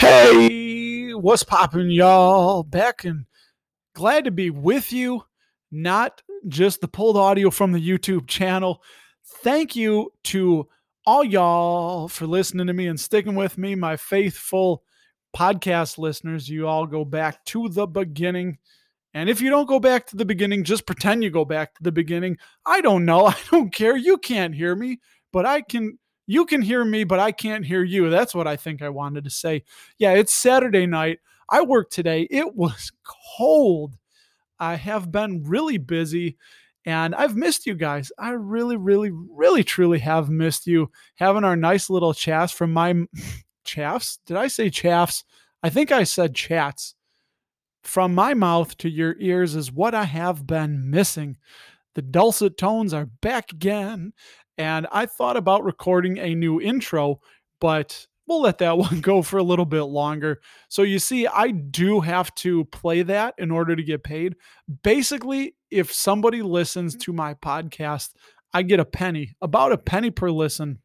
Hey, what's poppin', y'all? Back and glad to be with you, not just the pulled audio from the YouTube channel. Thank you to all y'all for listening to me and sticking with me, my faithful podcast listeners. You all go back to the beginning. And if you don't go back to the beginning, just pretend you go back to the beginning. I don't know. I don't care. You can't hear me, but I can you can hear me, but I can't hear you. That's what I think I wanted to say. Yeah, it's Saturday night. I worked today. It was cold. I have been really busy and I've missed you guys. I really, really, really, truly have missed you having our nice little chats from my chaffs. Did I say chaffs? I think I said chats. From my mouth to your ears is what I have been missing. The dulcet tones are back again. And I thought about recording a new intro, but we'll let that one go for a little bit longer. So you see, I do have to play that in order to get paid. Basically, if somebody listens mm-hmm. to my podcast, I get a penny, about a penny per listen.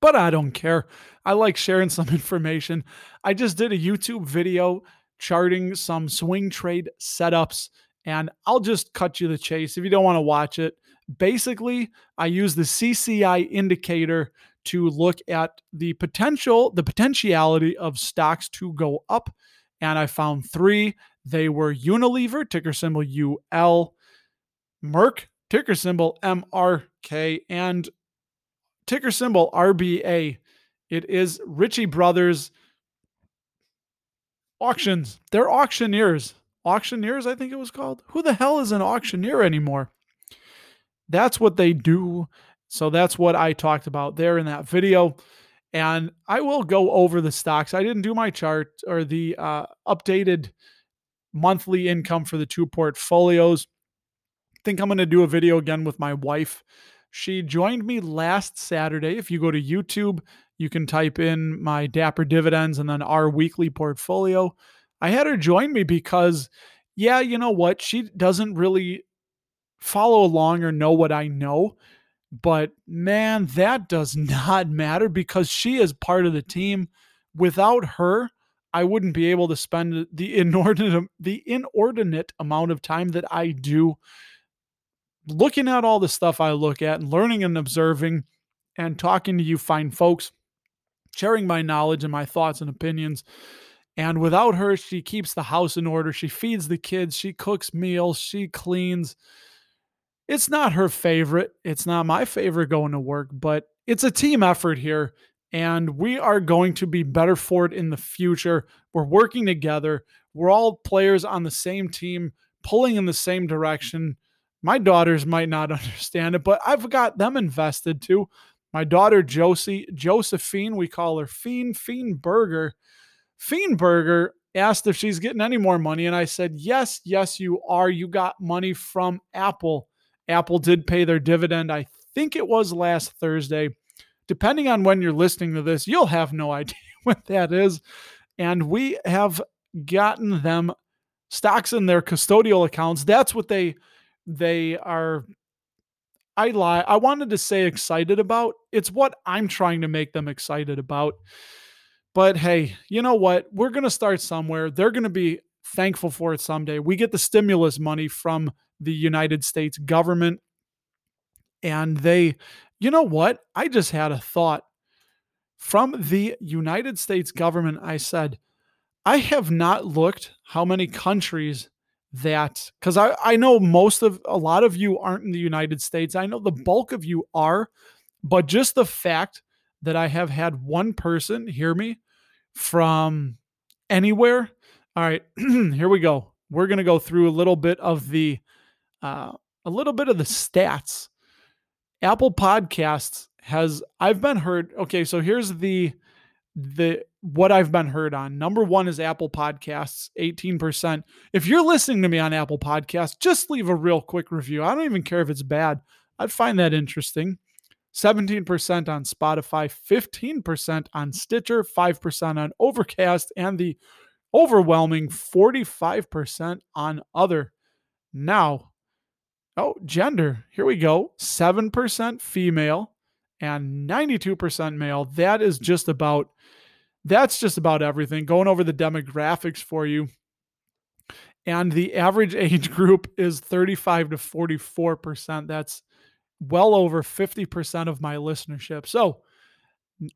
But I don't care. I like sharing some information. I just did a YouTube video charting some swing trade setups, and I'll just cut you the chase if you don't want to watch it. Basically, I use the CCI indicator to look at the potential, the potentiality of stocks to go up. And I found three. They were Unilever, ticker symbol UL, Merck, ticker symbol MRK, and ticker symbol RBA. It is Ritchie Brothers Auctions. They're auctioneers. Auctioneers, I think it was called. Who the hell is an auctioneer anymore? That's what they do. So that's what I talked about there in that video. And I will go over the stocks. I didn't do my chart or the uh, updated monthly income for the two portfolios. I think I'm going to do a video again with my wife. She joined me last Saturday. If you go to YouTube, you can type in my Dapper dividends and then our weekly portfolio. I had her join me because, yeah, you know what? She doesn't really follow along or know what I know. But man, that does not matter because she is part of the team. Without her, I wouldn't be able to spend the inordinate the inordinate amount of time that I do looking at all the stuff I look at and learning and observing and talking to you fine folks, sharing my knowledge and my thoughts and opinions. And without her, she keeps the house in order. She feeds the kids. She cooks meals. She cleans it's not her favorite. It's not my favorite going to work, but it's a team effort here. And we are going to be better for it in the future. We're working together. We're all players on the same team, pulling in the same direction. My daughters might not understand it, but I've got them invested too. My daughter Josie, Josephine, we call her Fiend, Fiend Burger. Fiend Burger asked if she's getting any more money. And I said, Yes, yes, you are. You got money from Apple. Apple did pay their dividend. I think it was last Thursday. Depending on when you're listening to this, you'll have no idea what that is. And we have gotten them stocks in their custodial accounts. That's what they they are I lie. I wanted to say excited about. It's what I'm trying to make them excited about. But hey, you know what? We're going to start somewhere. They're going to be thankful for it someday. We get the stimulus money from the United States government. And they, you know what? I just had a thought. From the United States government, I said, I have not looked how many countries that, because I, I know most of, a lot of you aren't in the United States. I know the bulk of you are, but just the fact that I have had one person hear me from anywhere. All right, here we go. We're going to go through a little bit of the uh, a little bit of the stats. Apple Podcasts has I've been heard. Okay, so here's the the what I've been heard on. Number one is Apple Podcasts, 18%. If you're listening to me on Apple Podcasts, just leave a real quick review. I don't even care if it's bad. I'd find that interesting. 17% on Spotify, 15% on Stitcher, 5% on Overcast, and the overwhelming 45% on other. Now, Oh, gender. Here we go. 7% female and 92% male. That is just about that's just about everything. Going over the demographics for you. And the average age group is 35 to 44%. That's well over 50% of my listenership. So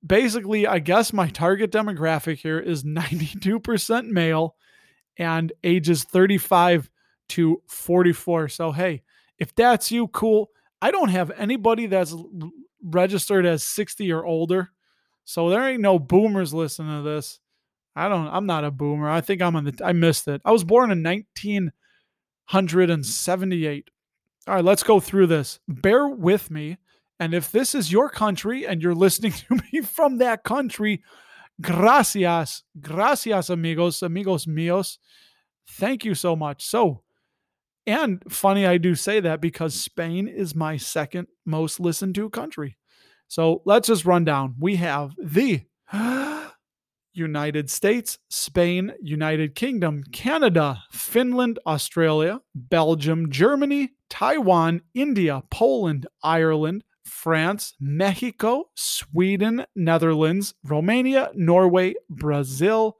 basically, I guess my target demographic here is 92% male and ages 35 to 44. So, hey, if that's you, cool. I don't have anybody that's registered as 60 or older. So there ain't no boomers listening to this. I don't I'm not a boomer. I think I'm on the I missed it. I was born in 1978. All right, let's go through this. Bear with me. And if this is your country and you're listening to me from that country, gracias. Gracias, amigos, amigos míos. Thank you so much. So, and funny, I do say that because Spain is my second most listened to country. So let's just run down. We have the United States, Spain, United Kingdom, Canada, Finland, Australia, Belgium, Germany, Taiwan, India, Poland, Ireland, France, Mexico, Sweden, Netherlands, Romania, Norway, Brazil,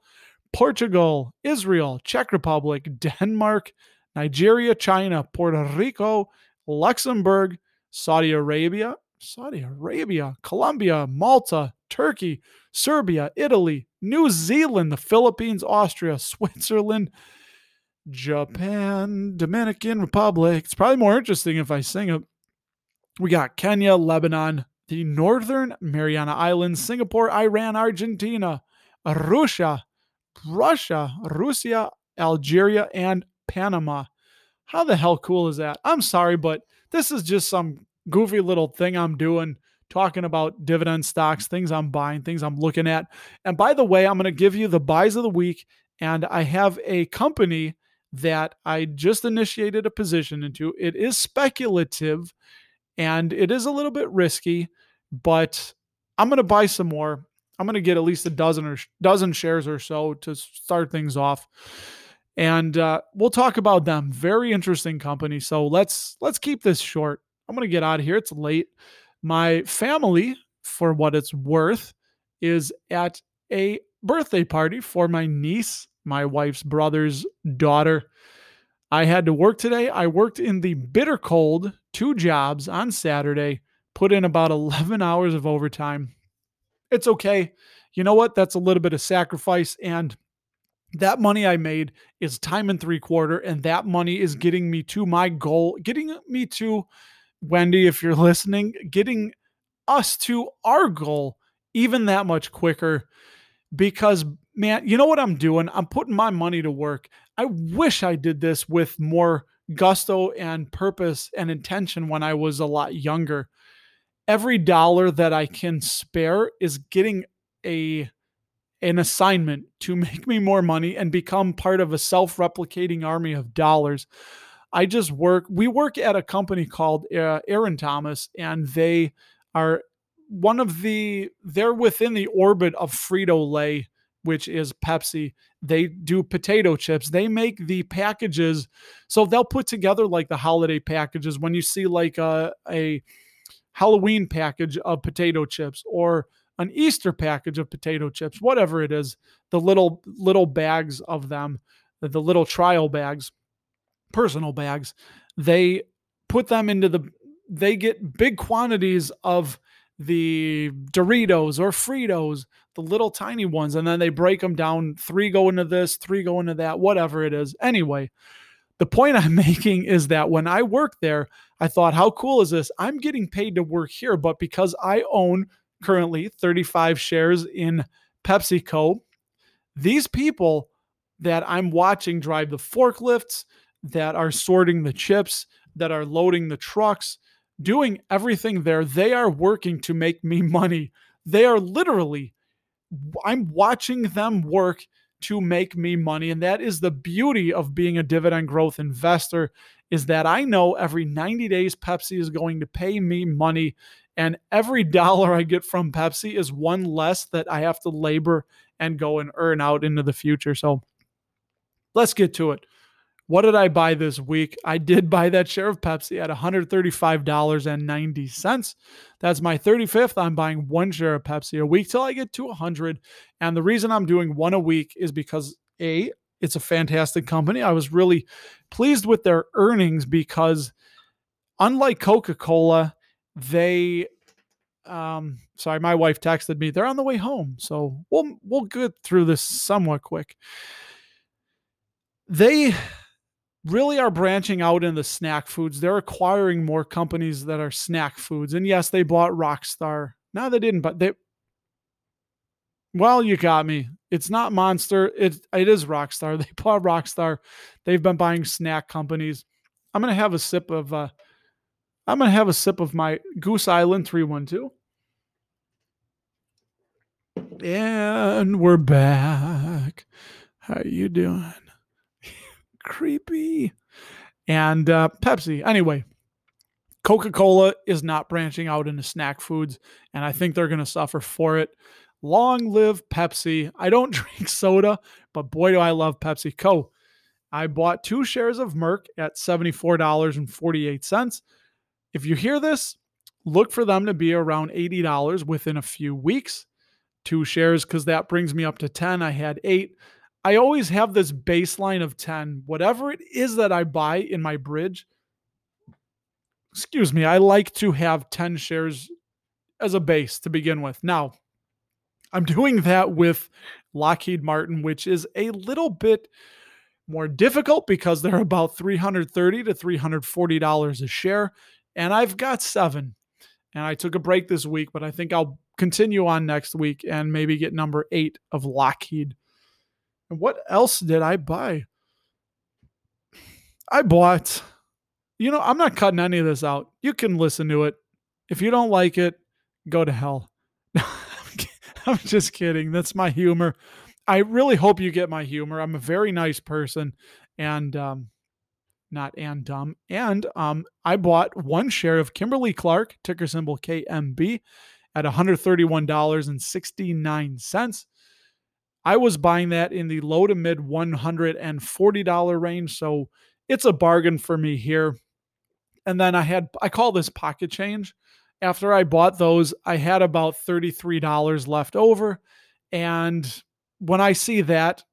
Portugal, Israel, Czech Republic, Denmark, Nigeria, China, Puerto Rico, Luxembourg, Saudi Arabia, Saudi Arabia, Colombia, Malta, Turkey, Serbia, Italy, New Zealand, the Philippines, Austria, Switzerland, Japan, Dominican Republic. It's probably more interesting if I sing it. We got Kenya, Lebanon, the Northern Mariana Islands, Singapore, Iran, Argentina, Russia, Russia, Russia, Algeria, and Panama. How the hell cool is that? I'm sorry, but this is just some goofy little thing I'm doing, talking about dividend stocks, things I'm buying, things I'm looking at. And by the way, I'm going to give you the buys of the week. And I have a company that I just initiated a position into. It is speculative and it is a little bit risky, but I'm going to buy some more. I'm going to get at least a dozen or dozen shares or so to start things off and uh, we'll talk about them. Very interesting company. So let's let's keep this short. I'm gonna get out of here. It's late. My family, for what it's worth, is at a birthday party for my niece, my wife's brother's daughter. I had to work today. I worked in the bitter cold, two jobs on Saturday, put in about 11 hours of overtime. It's okay. You know what? That's a little bit of sacrifice. And that money I made is time and three quarter, and that money is getting me to my goal, getting me to Wendy, if you're listening, getting us to our goal even that much quicker. Because, man, you know what I'm doing? I'm putting my money to work. I wish I did this with more gusto and purpose and intention when I was a lot younger. Every dollar that I can spare is getting a an assignment to make me more money and become part of a self replicating army of dollars. I just work, we work at a company called uh, Aaron Thomas, and they are one of the, they're within the orbit of Frito Lay, which is Pepsi. They do potato chips. They make the packages. So they'll put together like the holiday packages when you see like a, a Halloween package of potato chips or an Easter package of potato chips, whatever it is, the little little bags of them, the little trial bags, personal bags, they put them into the they get big quantities of the Doritos or Fritos, the little tiny ones, and then they break them down. Three go into this, three go into that, whatever it is. Anyway, the point I'm making is that when I worked there, I thought, how cool is this? I'm getting paid to work here, but because I own currently 35 shares in PepsiCo. These people that I'm watching drive the forklifts, that are sorting the chips, that are loading the trucks, doing everything there, they are working to make me money. They are literally, I'm watching them work to make me money. And that is the beauty of being a dividend growth investor is that I know every 90 days Pepsi is going to pay me money and every dollar I get from Pepsi is one less that I have to labor and go and earn out into the future. So let's get to it. What did I buy this week? I did buy that share of Pepsi at $135.90. That's my 35th. I'm buying one share of Pepsi a week till I get to 100. And the reason I'm doing one a week is because A, it's a fantastic company. I was really pleased with their earnings because unlike Coca-Cola, they um sorry, my wife texted me. They're on the way home. So we'll we'll get through this somewhat quick. They really are branching out in the snack foods. They're acquiring more companies that are snack foods. And yes, they bought Rockstar. No, they didn't, but they well, you got me. It's not Monster. It it is Rockstar. They bought Rockstar. They've been buying snack companies. I'm gonna have a sip of uh I'm gonna have a sip of my Goose Island 312. And we're back. How you doing? Creepy. And uh, Pepsi. Anyway, Coca Cola is not branching out into snack foods, and I think they're going to suffer for it. Long live Pepsi. I don't drink soda, but boy, do I love Pepsi Co. I bought two shares of Merck at $74.48. If you hear this, look for them to be around $80 within a few weeks. Two shares, because that brings me up to 10. I had eight. I always have this baseline of 10. Whatever it is that I buy in my bridge, excuse me, I like to have 10 shares as a base to begin with. Now, I'm doing that with Lockheed Martin, which is a little bit more difficult because they're about 330 to 340 dollars a share and I've got 7. And I took a break this week, but I think I'll continue on next week and maybe get number 8 of Lockheed. And what else did I buy? I bought you know, I'm not cutting any of this out. You can listen to it. If you don't like it, go to hell. I'm just kidding. That's my humor. I really hope you get my humor. I'm a very nice person and um not and dumb. And um I bought one share of Kimberly Clark, ticker symbol KMB at $131.69. I was buying that in the low to mid $140 range, so it's a bargain for me here. And then I had I call this pocket change after I bought those, I had about $33 left over. And when I see that,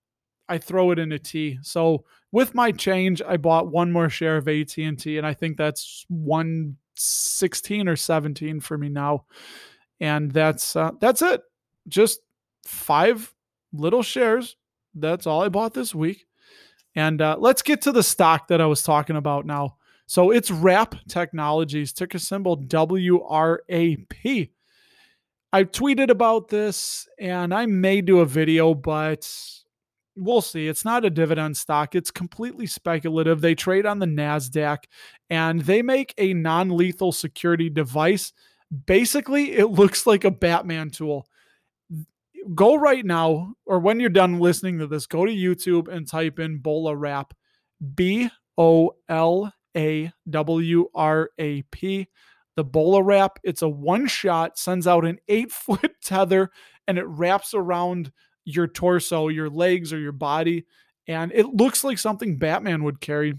I throw it in a T. So with my change, I bought one more share of AT&T and I think that's 116 or 17 for me now. And that's uh, that's it. Just five little shares. That's all I bought this week. And uh, let's get to the stock that I was talking about now. So it's Wrap Technologies, ticker symbol WRAP. I tweeted about this and I may do a video, but we'll see. It's not a dividend stock, it's completely speculative. They trade on the NASDAQ and they make a non lethal security device. Basically, it looks like a Batman tool. Go right now, or when you're done listening to this, go to YouTube and type in Bola Wrap. B O L a W R A P. The Bola Wrap, it's a one shot, sends out an eight foot tether, and it wraps around your torso, your legs, or your body. And it looks like something Batman would carry.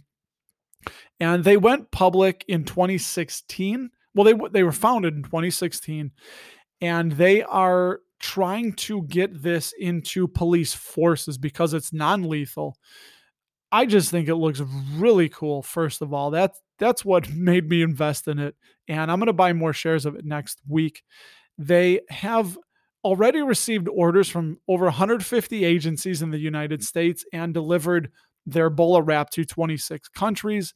And they went public in 2016. Well, they they were founded in 2016, and they are trying to get this into police forces because it's non-lethal. I just think it looks really cool. First of all, that's that's what made me invest in it, and I'm going to buy more shares of it next week. They have already received orders from over 150 agencies in the United States and delivered their Bola Wrap to 26 countries.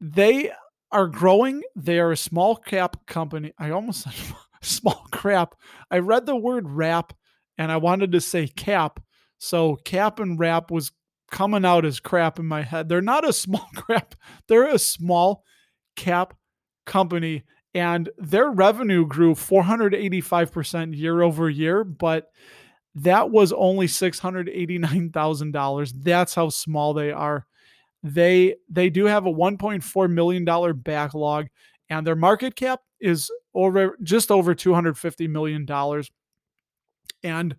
They are growing. They are a small cap company. I almost said small crap. I read the word wrap and I wanted to say cap. So cap and wrap was coming out as crap in my head. They're not a small crap, they're a small cap company and their revenue grew 485% year over year, but that was only $689,000. That's how small they are. They they do have a 1.4 million dollar backlog and their market cap is over just over 250 million dollars. And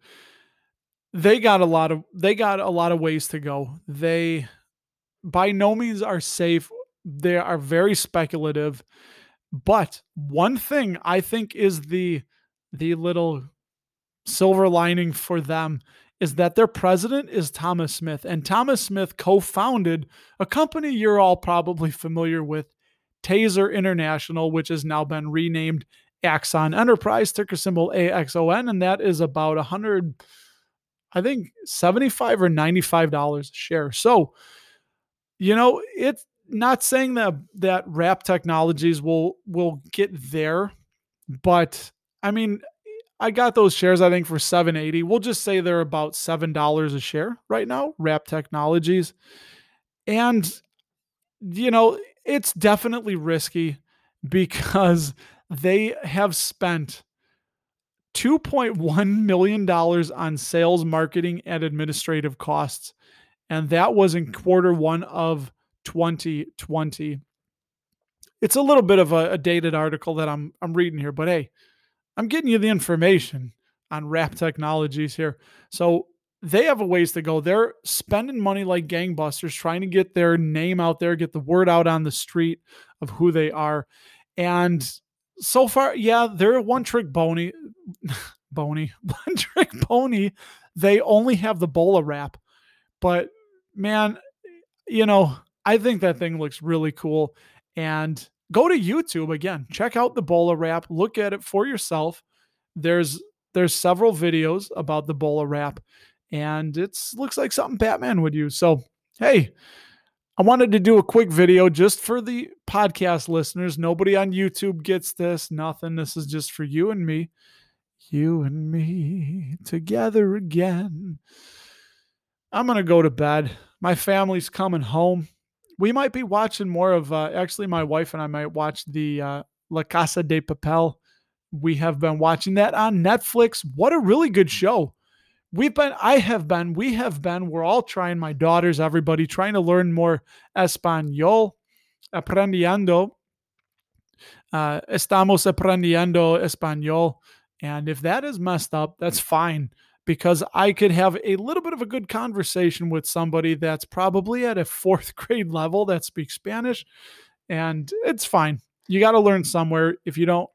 they got a lot of they got a lot of ways to go. They by no means are safe. They are very speculative. But one thing I think is the the little silver lining for them is that their president is Thomas Smith. And Thomas Smith co founded a company you're all probably familiar with, Taser International, which has now been renamed Axon Enterprise, ticker symbol AXON. And that is about 100, I think 75 or $95 a share. So, you know, it's not saying that that Wrap Technologies will will get there, but I mean, I got those shares I think for 780. We'll just say they're about $7 a share right now, Wrap Technologies. And you know, it's definitely risky because they have spent $2.1 million on sales, marketing, and administrative costs. And that was in quarter one of 2020. It's a little bit of a, a dated article that I'm I'm reading here, but hey, I'm getting you the information on Wrap Technologies here. So they have a ways to go. They're spending money like gangbusters, trying to get their name out there, get the word out on the street of who they are. And so far, yeah, they're one trick bony, bony, one trick pony. They only have the Bola wrap. But man, you know, I think that thing looks really cool. And go to YouTube again, check out the Bola wrap, look at it for yourself. There's there's several videos about the Bola wrap, and it looks like something Batman would use. So hey, I wanted to do a quick video just for the podcast listeners. Nobody on YouTube gets this, nothing. This is just for you and me. You and me together again. I'm going to go to bed. My family's coming home we might be watching more of. Uh, actually, my wife and I might watch the uh, La Casa de Papel. We have been watching that on Netflix. What a really good show! We've been, I have been, we have been. We're all trying. My daughters, everybody, trying to learn more Espanol, aprendiendo. Uh, estamos aprendiendo español, and if that is messed up, that's fine because I could have a little bit of a good conversation with somebody that's probably at a fourth grade level that speaks Spanish and it's fine. You got to learn somewhere. If you don't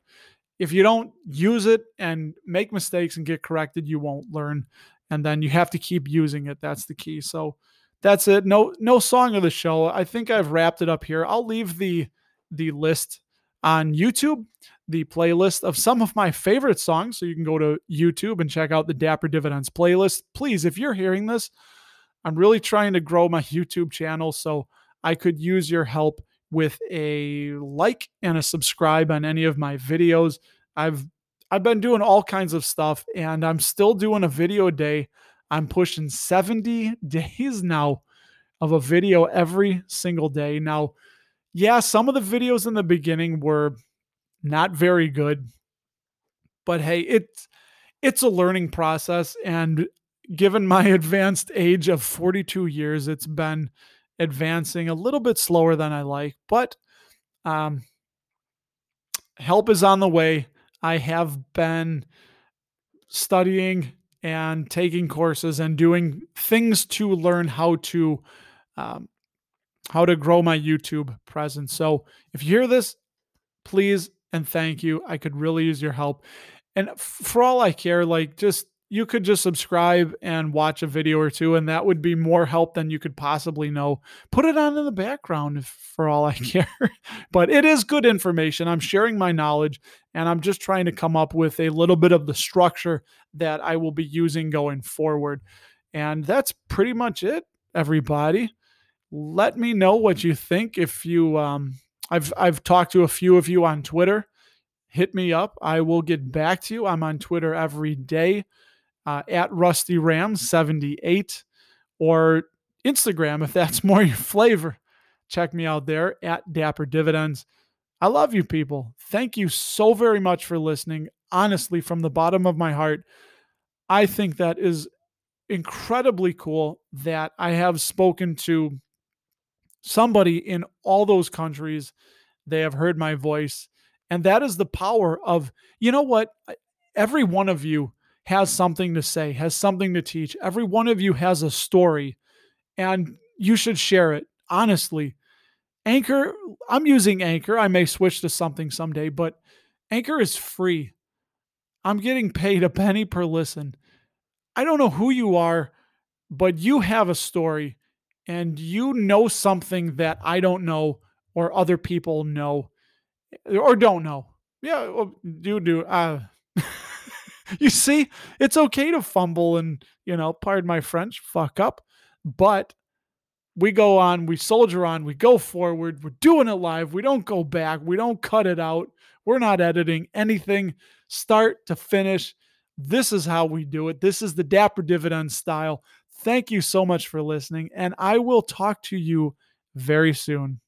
if you don't use it and make mistakes and get corrected, you won't learn and then you have to keep using it. That's the key. So that's it. No no song of the show. I think I've wrapped it up here. I'll leave the the list on YouTube the playlist of some of my favorite songs. So you can go to YouTube and check out the Dapper Dividends playlist. Please, if you're hearing this, I'm really trying to grow my YouTube channel. So I could use your help with a like and a subscribe on any of my videos. I've I've been doing all kinds of stuff and I'm still doing a video a day. I'm pushing 70 days now of a video every single day. Now, yeah, some of the videos in the beginning were not very good. But hey, it's it's a learning process and given my advanced age of 42 years, it's been advancing a little bit slower than I like, but um, help is on the way. I have been studying and taking courses and doing things to learn how to um, how to grow my YouTube presence. So if you hear this, please and thank you. I could really use your help. And for all I care, like just you could just subscribe and watch a video or two, and that would be more help than you could possibly know. Put it on in the background for all I care. but it is good information. I'm sharing my knowledge, and I'm just trying to come up with a little bit of the structure that I will be using going forward. And that's pretty much it, everybody. Let me know what you think if you um, I've I've talked to a few of you on Twitter. Hit me up. I will get back to you. I'm on Twitter every day uh, at Rusty Ram 78 or Instagram if that's more your flavor. Check me out there at Dapper Dividends. I love you people. Thank you so very much for listening. Honestly, from the bottom of my heart, I think that is incredibly cool that I have spoken to somebody in all those countries. They have heard my voice. And that is the power of, you know what? Every one of you has something to say, has something to teach. Every one of you has a story, and you should share it. honestly, Anchor, I'm using Anchor. I may switch to something someday, but Anchor is free. I'm getting paid a penny per listen. I don't know who you are, but you have a story and you know something that I don't know or other people know or don't know. Yeah, well, do do. Uh, you see, it's okay to fumble and, you know, pardon my French, fuck up, but we go on, we soldier on, we go forward, we're doing it live, we don't go back, we don't cut it out, we're not editing anything start to finish. This is how we do it. This is the Dapper Dividend style. Thank you so much for listening, and I will talk to you very soon.